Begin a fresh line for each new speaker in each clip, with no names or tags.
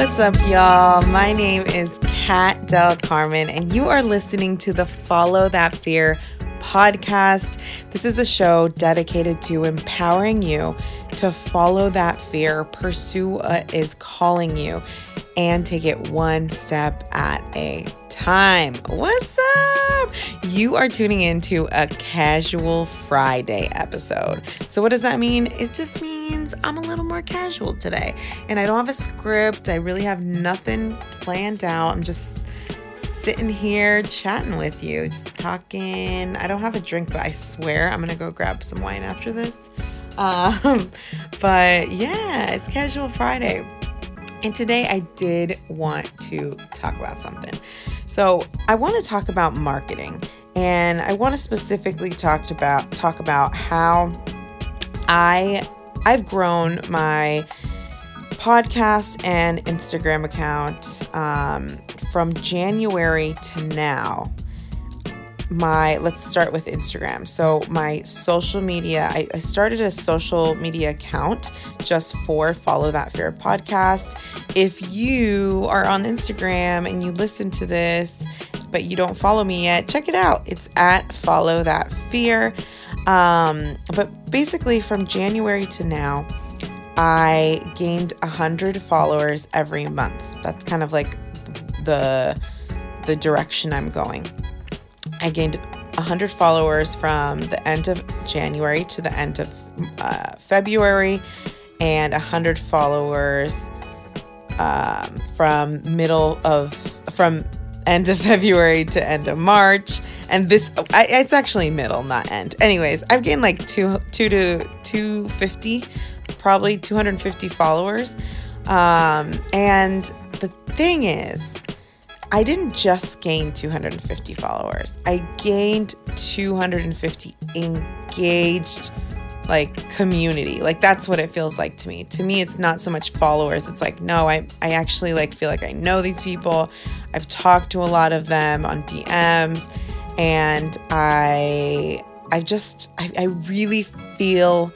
What's up, y'all? My name is Kat Del Carmen, and you are listening to the Follow That Fear podcast. This is a show dedicated to empowering you to follow that fear, pursue what is calling you, and take it one step at a time. What's up? You are tuning into a casual Friday episode. So, what does that mean? It just means I'm a little more casual today, and I don't have a script. I really have nothing planned out. I'm just sitting here chatting with you, just talking. I don't have a drink, but I swear I'm gonna go grab some wine after this. Um, but yeah, it's Casual Friday. And today I did want to talk about something. So I want to talk about marketing, and I want to specifically talk about talk about how I I've grown my podcast and Instagram account um, from January to now my let's start with Instagram. So my social media, I, I, started a social media account just for Follow That Fear podcast. If you are on Instagram and you listen to this, but you don't follow me yet, check it out. It's at Follow That Fear. Um, but basically, from January to now, I gained a hundred followers every month. That's kind of like the the direction I'm going. I gained 100 followers from the end of January to the end of uh, February, and 100 followers um, from middle of from end of February to end of March. And this, I, it's actually middle, not end. Anyways, I've gained like two, two to 250, probably 250 followers. Um, and the thing is, I didn't just gain 250 followers. I gained 250 engaged like community. Like that's what it feels like to me. To me it's not so much followers. It's like no, I I actually like feel like I know these people. I've talked to a lot of them on DMs and I I just I, I really feel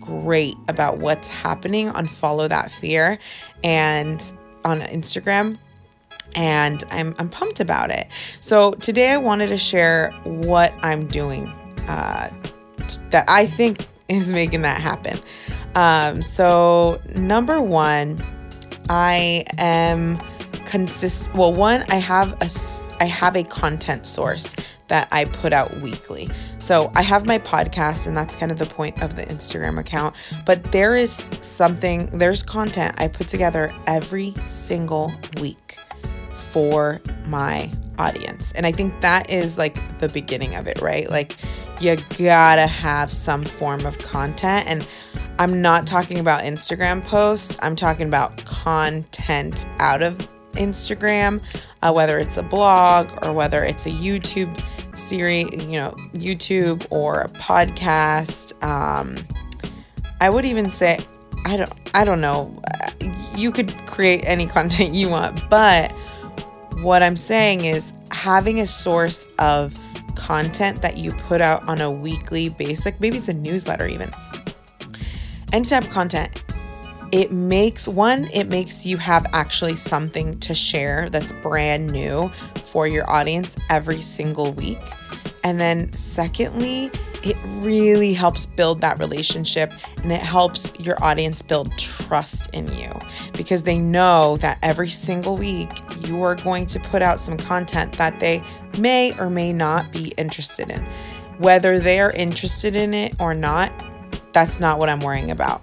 great about what's happening on Follow That Fear and on Instagram and I'm, I'm pumped about it. So, today I wanted to share what I'm doing uh, that I think is making that happen. Um, so, number one, I am consist. Well, one, I have a I have a content source that I put out weekly. So I have my podcast, and that's kind of the point of the Instagram account. But there is something, there's content I put together every single week for my audience. And I think that is like the beginning of it, right? Like you gotta have some form of content. And I'm not talking about Instagram posts, I'm talking about content out of Instagram, uh, whether it's a blog or whether it's a YouTube series, you know, YouTube or a podcast. Um, I would even say, I don't, I don't know. You could create any content you want, but what I'm saying is having a source of content that you put out on a weekly basis, maybe it's a newsletter even. Any type of content, it makes one, it makes you have actually something to share that's brand new for your audience every single week. And then, secondly, it really helps build that relationship and it helps your audience build trust in you because they know that every single week you are going to put out some content that they may or may not be interested in. Whether they are interested in it or not, that's not what I'm worrying about.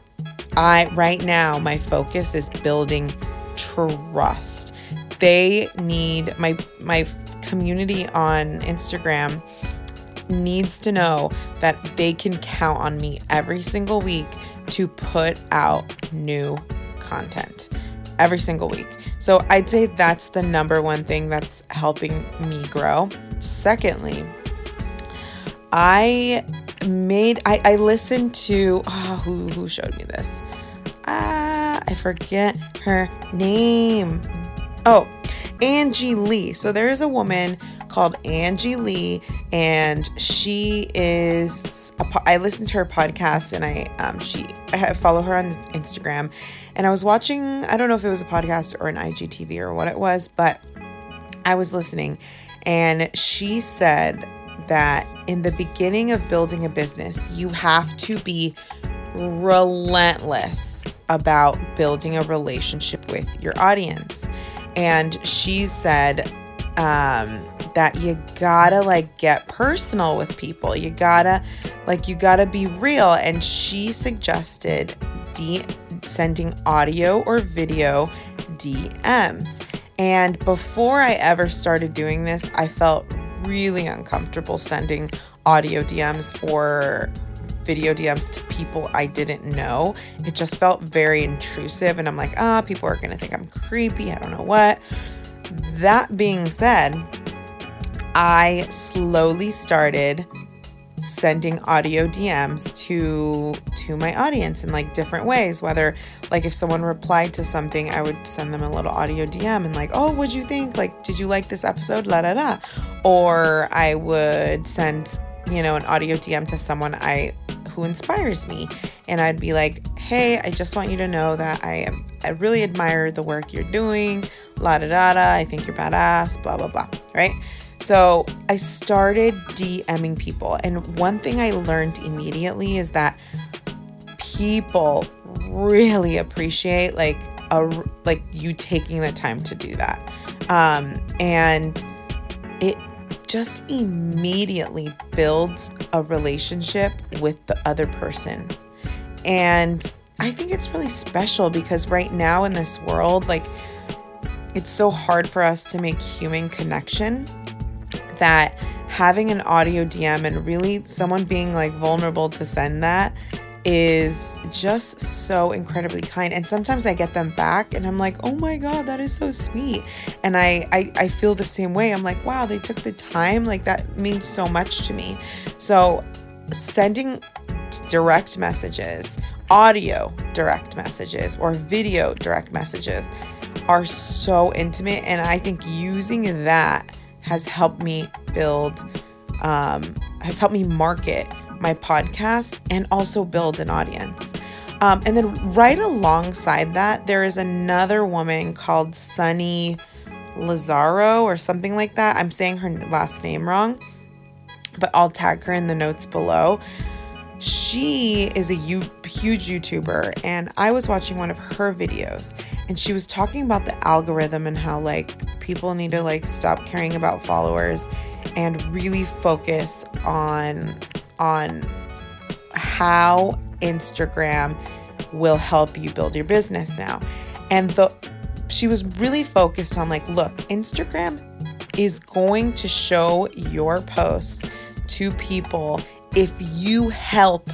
I right now my focus is building trust. They need my my community on Instagram needs to know that they can count on me every single week to put out new content every single week. So I'd say that's the number one thing that's helping me grow. Secondly, I made I, I listened to oh, who who showed me this? Ah, I forget her name. Oh, Angie Lee. So there is a woman called Angie Lee, and she is. A, I listened to her podcast, and I um, she I follow her on Instagram, And I was watching, I don't know if it was a podcast or an IGTV or what it was, but I was listening and she said that in the beginning of building a business, you have to be relentless about building a relationship with your audience. And she said um, that you gotta like get personal with people. You gotta like you gotta be real. And she suggested sending audio or video DMs. And before I ever started doing this, I felt really uncomfortable sending audio DMs or video DMs to people I didn't know. It just felt very intrusive. And I'm like, ah, oh, people are going to think I'm creepy. I don't know what. That being said, I slowly started sending audio DMs to to my audience in like different ways. Whether like if someone replied to something I would send them a little audio DM and like oh what'd you think? Like did you like this episode? La da da or I would send you know an audio DM to someone I who inspires me. And I'd be like hey I just want you to know that I am I really admire the work you're doing. La da da da. I think you're badass. Blah blah blah. Right so I started DMing people. And one thing I learned immediately is that people really appreciate like a like you taking the time to do that. Um, and it just immediately builds a relationship with the other person. And I think it's really special because right now in this world, like it's so hard for us to make human connection that having an audio DM and really someone being like vulnerable to send that is just so incredibly kind. And sometimes i get them back and i'm like oh my god that is so sweet. And I, I i feel the same way. I'm like wow they took the time. Like that means so much to me. So sending direct messages audio direct messages or video direct messages are so intimate. And i think using that has helped me build, um, has helped me market my podcast and also build an audience. Um, and then right alongside that, there is another woman called Sunny Lazaro or something like that. I'm saying her last name wrong, but I'll tag her in the notes below. She is a huge YouTuber, and I was watching one of her videos, and she was talking about the algorithm and how like people need to like stop caring about followers and really focus on on how Instagram will help you build your business now. And the she was really focused on like, look, Instagram is going to show your posts to people if you help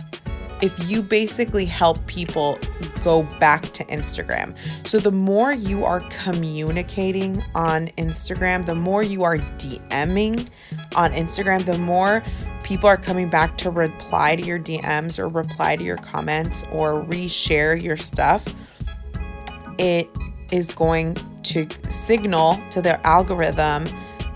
if you basically help people go back to Instagram. So the more you are communicating on Instagram, the more you are DMing on Instagram, the more people are coming back to reply to your DMs or reply to your comments or reshare your stuff. It is going to signal to their algorithm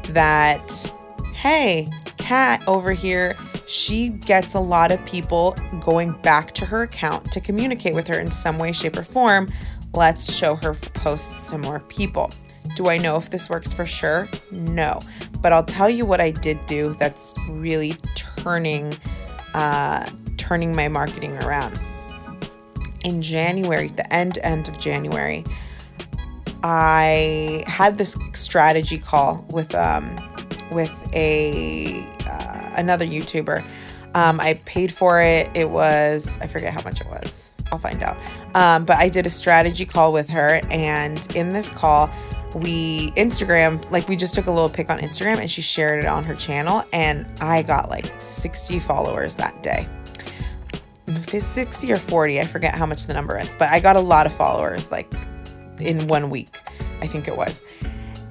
that, hey, Kat over here she gets a lot of people going back to her account to communicate with her in some way, shape, or form. Let's show her posts to more people. Do I know if this works for sure? No. But I'll tell you what I did do that's really turning uh, turning my marketing around. In January, the end end of January, I had this strategy call with um, with a another YouTuber. Um, I paid for it. It was, I forget how much it was. I'll find out. Um, but I did a strategy call with her. And in this call, we Instagram, like we just took a little pic on Instagram and she shared it on her channel. And I got like 60 followers that day. 60 or 40, I forget how much the number is, but I got a lot of followers like in one week, I think it was.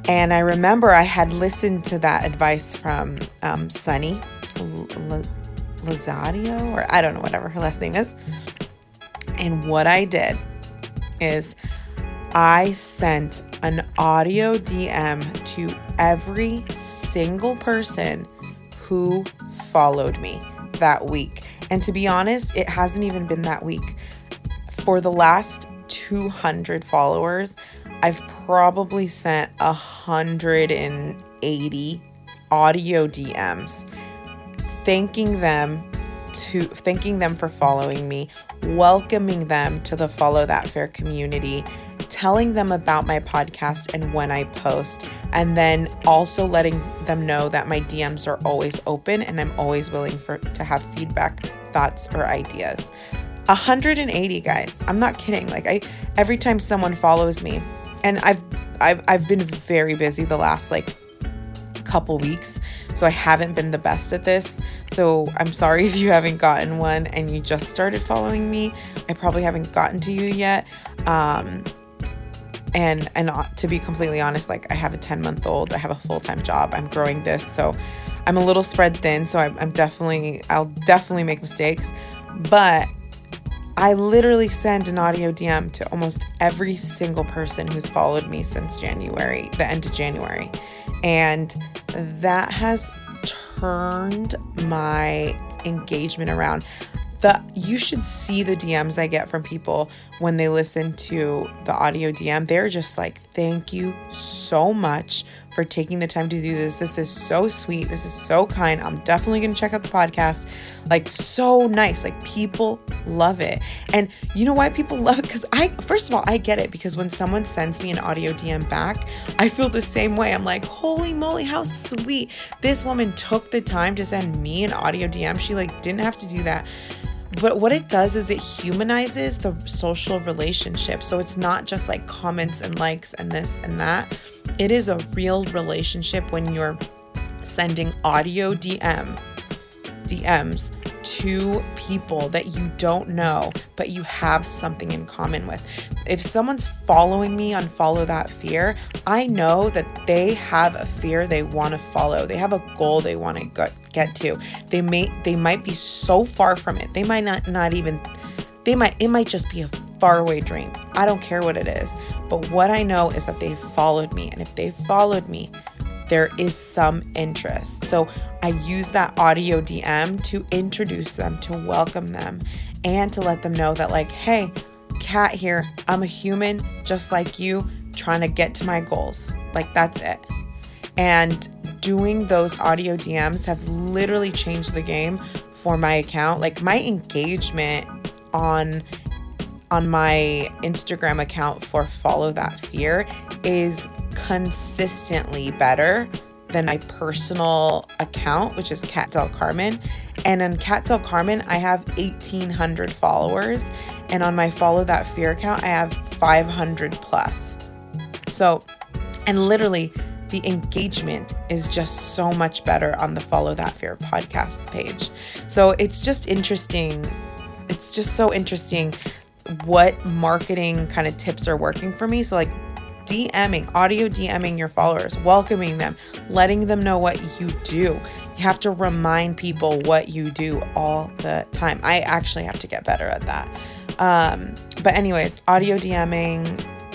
And I remember I had listened to that advice from um, Sunny L- Lazadio, or I don't know, whatever her last name is. And what I did is I sent an audio DM to every single person who followed me that week. And to be honest, it hasn't even been that week. For the last 200 followers, I've probably sent 180 audio DMs thanking them to thanking them for following me, welcoming them to the Follow That Fear community, telling them about my podcast and when I post, and then also letting them know that my DMs are always open and I'm always willing for to have feedback, thoughts, or ideas. 180 guys. I'm not kidding. Like I every time someone follows me, and I've I've I've been very busy the last like couple weeks, so I haven't been the best at this. So I'm sorry if you haven't gotten one and you just started following me. I probably haven't gotten to you yet. Um, and and to be completely honest, like I have a 10 month old, I have a full time job, I'm growing this, so I'm a little spread thin. So I'm, I'm definitely I'll definitely make mistakes, but I literally send an audio DM to almost every single person who's followed me since January, the end of January. And that has turned my engagement around. The you should see the DMs I get from people when they listen to the audio DM. They're just like, "Thank you so much for taking the time to do this. This is so sweet. This is so kind. I'm definitely going to check out the podcast. Like, so nice. Like, people love it. And you know why people love it? Because I, first of all, I get it because when someone sends me an audio DM back, I feel the same way. I'm like, holy moly, how sweet. This woman took the time to send me an audio DM. She, like, didn't have to do that. But what it does is it humanizes the social relationship. So it's not just like comments and likes and this and that. It is a real relationship when you're sending audio DM DMs to people that you don't know, but you have something in common with. If someone's following me on Follow That Fear, I know that they have a fear they want to follow. They have a goal they want to get to. They may they might be so far from it. They might not not even they might it might just be a faraway dream. I don't care what it is. But what I know is that they followed me and if they followed me, there is some interest. So I use that audio DM to introduce them, to welcome them, and to let them know that, like, hey, Kat here, I'm a human just like you, trying to get to my goals. Like, that's it. And doing those audio DMs have literally changed the game for my account. Like, my engagement on on my Instagram account for Follow That Fear is consistently better than my personal account, which is Kat Del Carmen. And on Kat Del Carmen, I have 1,800 followers. And on my Follow That Fear account, I have 500 plus. So, and literally, the engagement is just so much better on the Follow That Fear podcast page. So it's just interesting. It's just so interesting what marketing kind of tips are working for me. So, like DMing, audio DMing your followers, welcoming them, letting them know what you do. You have to remind people what you do all the time. I actually have to get better at that. Um, but, anyways, audio DMing,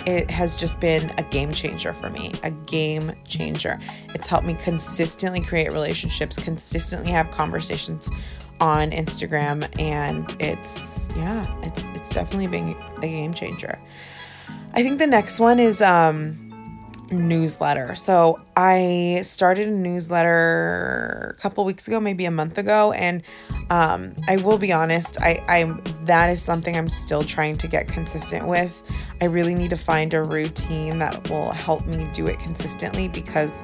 it has just been a game changer for me, a game changer. It's helped me consistently create relationships, consistently have conversations on Instagram and it's yeah, it's it's definitely been a game changer. I think the next one is um newsletter. So I started a newsletter a couple weeks ago, maybe a month ago, and um, I will be honest, I, I that is something I'm still trying to get consistent with. I really need to find a routine that will help me do it consistently because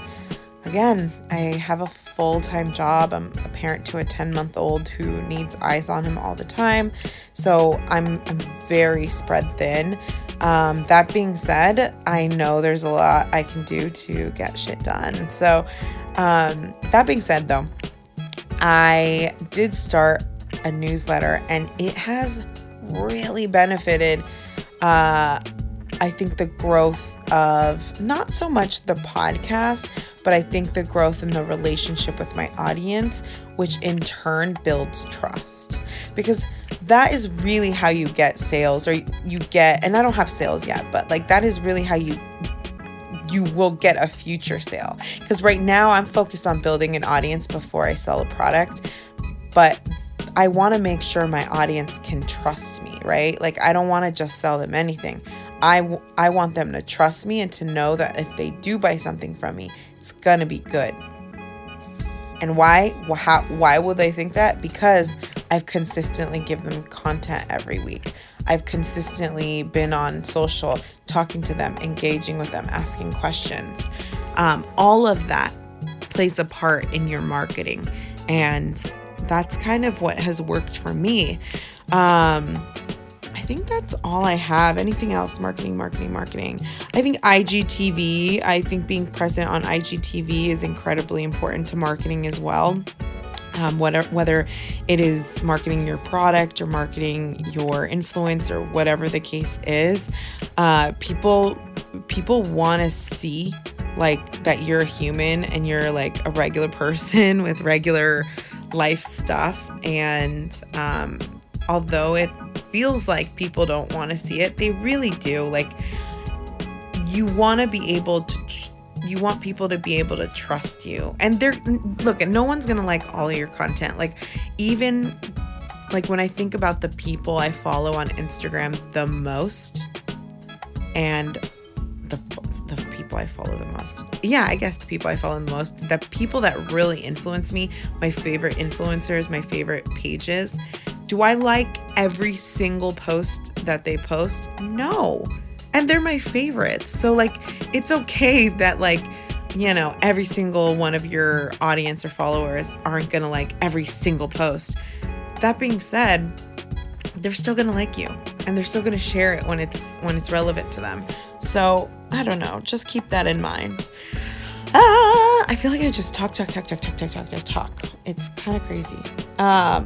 again, I have a full time job. I'm a parent to a 10 month old who needs eyes on him all the time. So I'm, I'm very spread thin. Um, that being said, I know there's a lot I can do to get shit done. So, um, that being said, though, I did start a newsletter and it has really benefited, uh, I think, the growth of not so much the podcast, but I think the growth in the relationship with my audience, which in turn builds trust. Because that is really how you get sales or you get, and I don't have sales yet, but like that is really how you you will get a future sale. Because right now I'm focused on building an audience before I sell a product. But I want to make sure my audience can trust me, right? Like I don't want to just sell them anything. I, I want them to trust me and to know that if they do buy something from me, it's to be good. And why? How, why will they think that? Because I've consistently given them content every week. I've consistently been on social, talking to them, engaging with them, asking questions. Um, all of that plays a part in your marketing. And that's kind of what has worked for me. Um, think that's all I have. Anything else? Marketing, marketing, marketing. I think IGTV, I think being present on IGTV is incredibly important to marketing as well. Um, whether whether it is marketing your product or marketing your influence or whatever the case is, uh, people people want to see like that you're a human and you're like a regular person with regular life stuff and um, although it feels like people don't want to see it, they really do. Like, you want to be able to. You want people to be able to trust you. And they're look, no one's going to like all your content. Like even like when I think about the people I follow on Instagram the most and the the people I follow the most. Yeah, I guess the people I follow the most, the people that really influence me, my favorite influencers, my favorite pages, do I like every single post that they post? No. And they're my favorites. So, like, it's okay that, like, you know, every single one of your audience or followers aren't to like every single post. That being said, they're still to like you and they're still to share it when it's when it's relevant to them. So, I don't know, just keep that in mind. Ah, I feel like I just talk, talk, talk, talk, talk, talk, talk, talk, talk. It's kind of crazy. Um,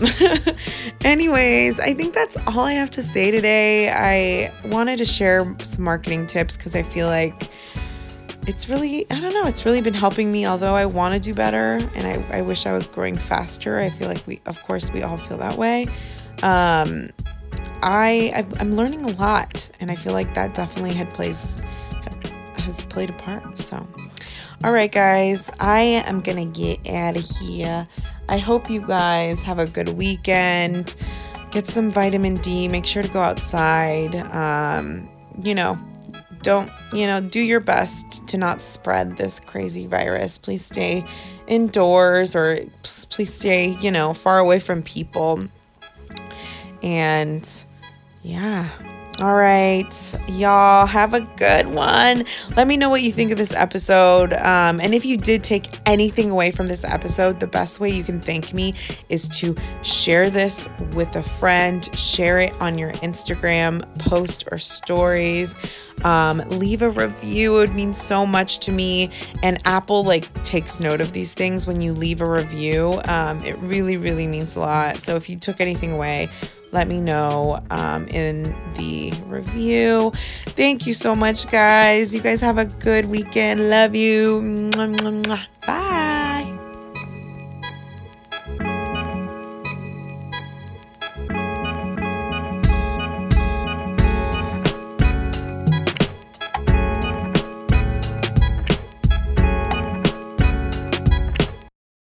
anyways, I think that's all I have to say today. I wanted to share some marketing tips because I feel like it's really, I don't know, it's really been helping me. Although I want to do better and I, I wish I was growing faster. I feel like we, of course, we all feel that way. Um, I, I'm learning a lot, and I feel like that definitely had plays has played a part. So. All right, guys, I am going to get out of here. I hope you guys have a good weekend. Get some vitamin D. Make sure to go outside. Um, you know, don't, you know, do your best to not spread this crazy virus. Please stay indoors or please stay, you know, far away from people. And yeah. All right, y'all have a good one. Let me know what you think of this episode. Um, and if you did take anything away from this episode, the best way you can thank me is to share this with a friend, share it on your Instagram post or stories. Um, leave a review. It would mean so much to me. And Apple like takes note of these things when you leave a review. Um, it really, really means a lot. So if you took anything away, let me know um, in the review. Thank you so much, guys. You guys have a good weekend. Love you. Bye.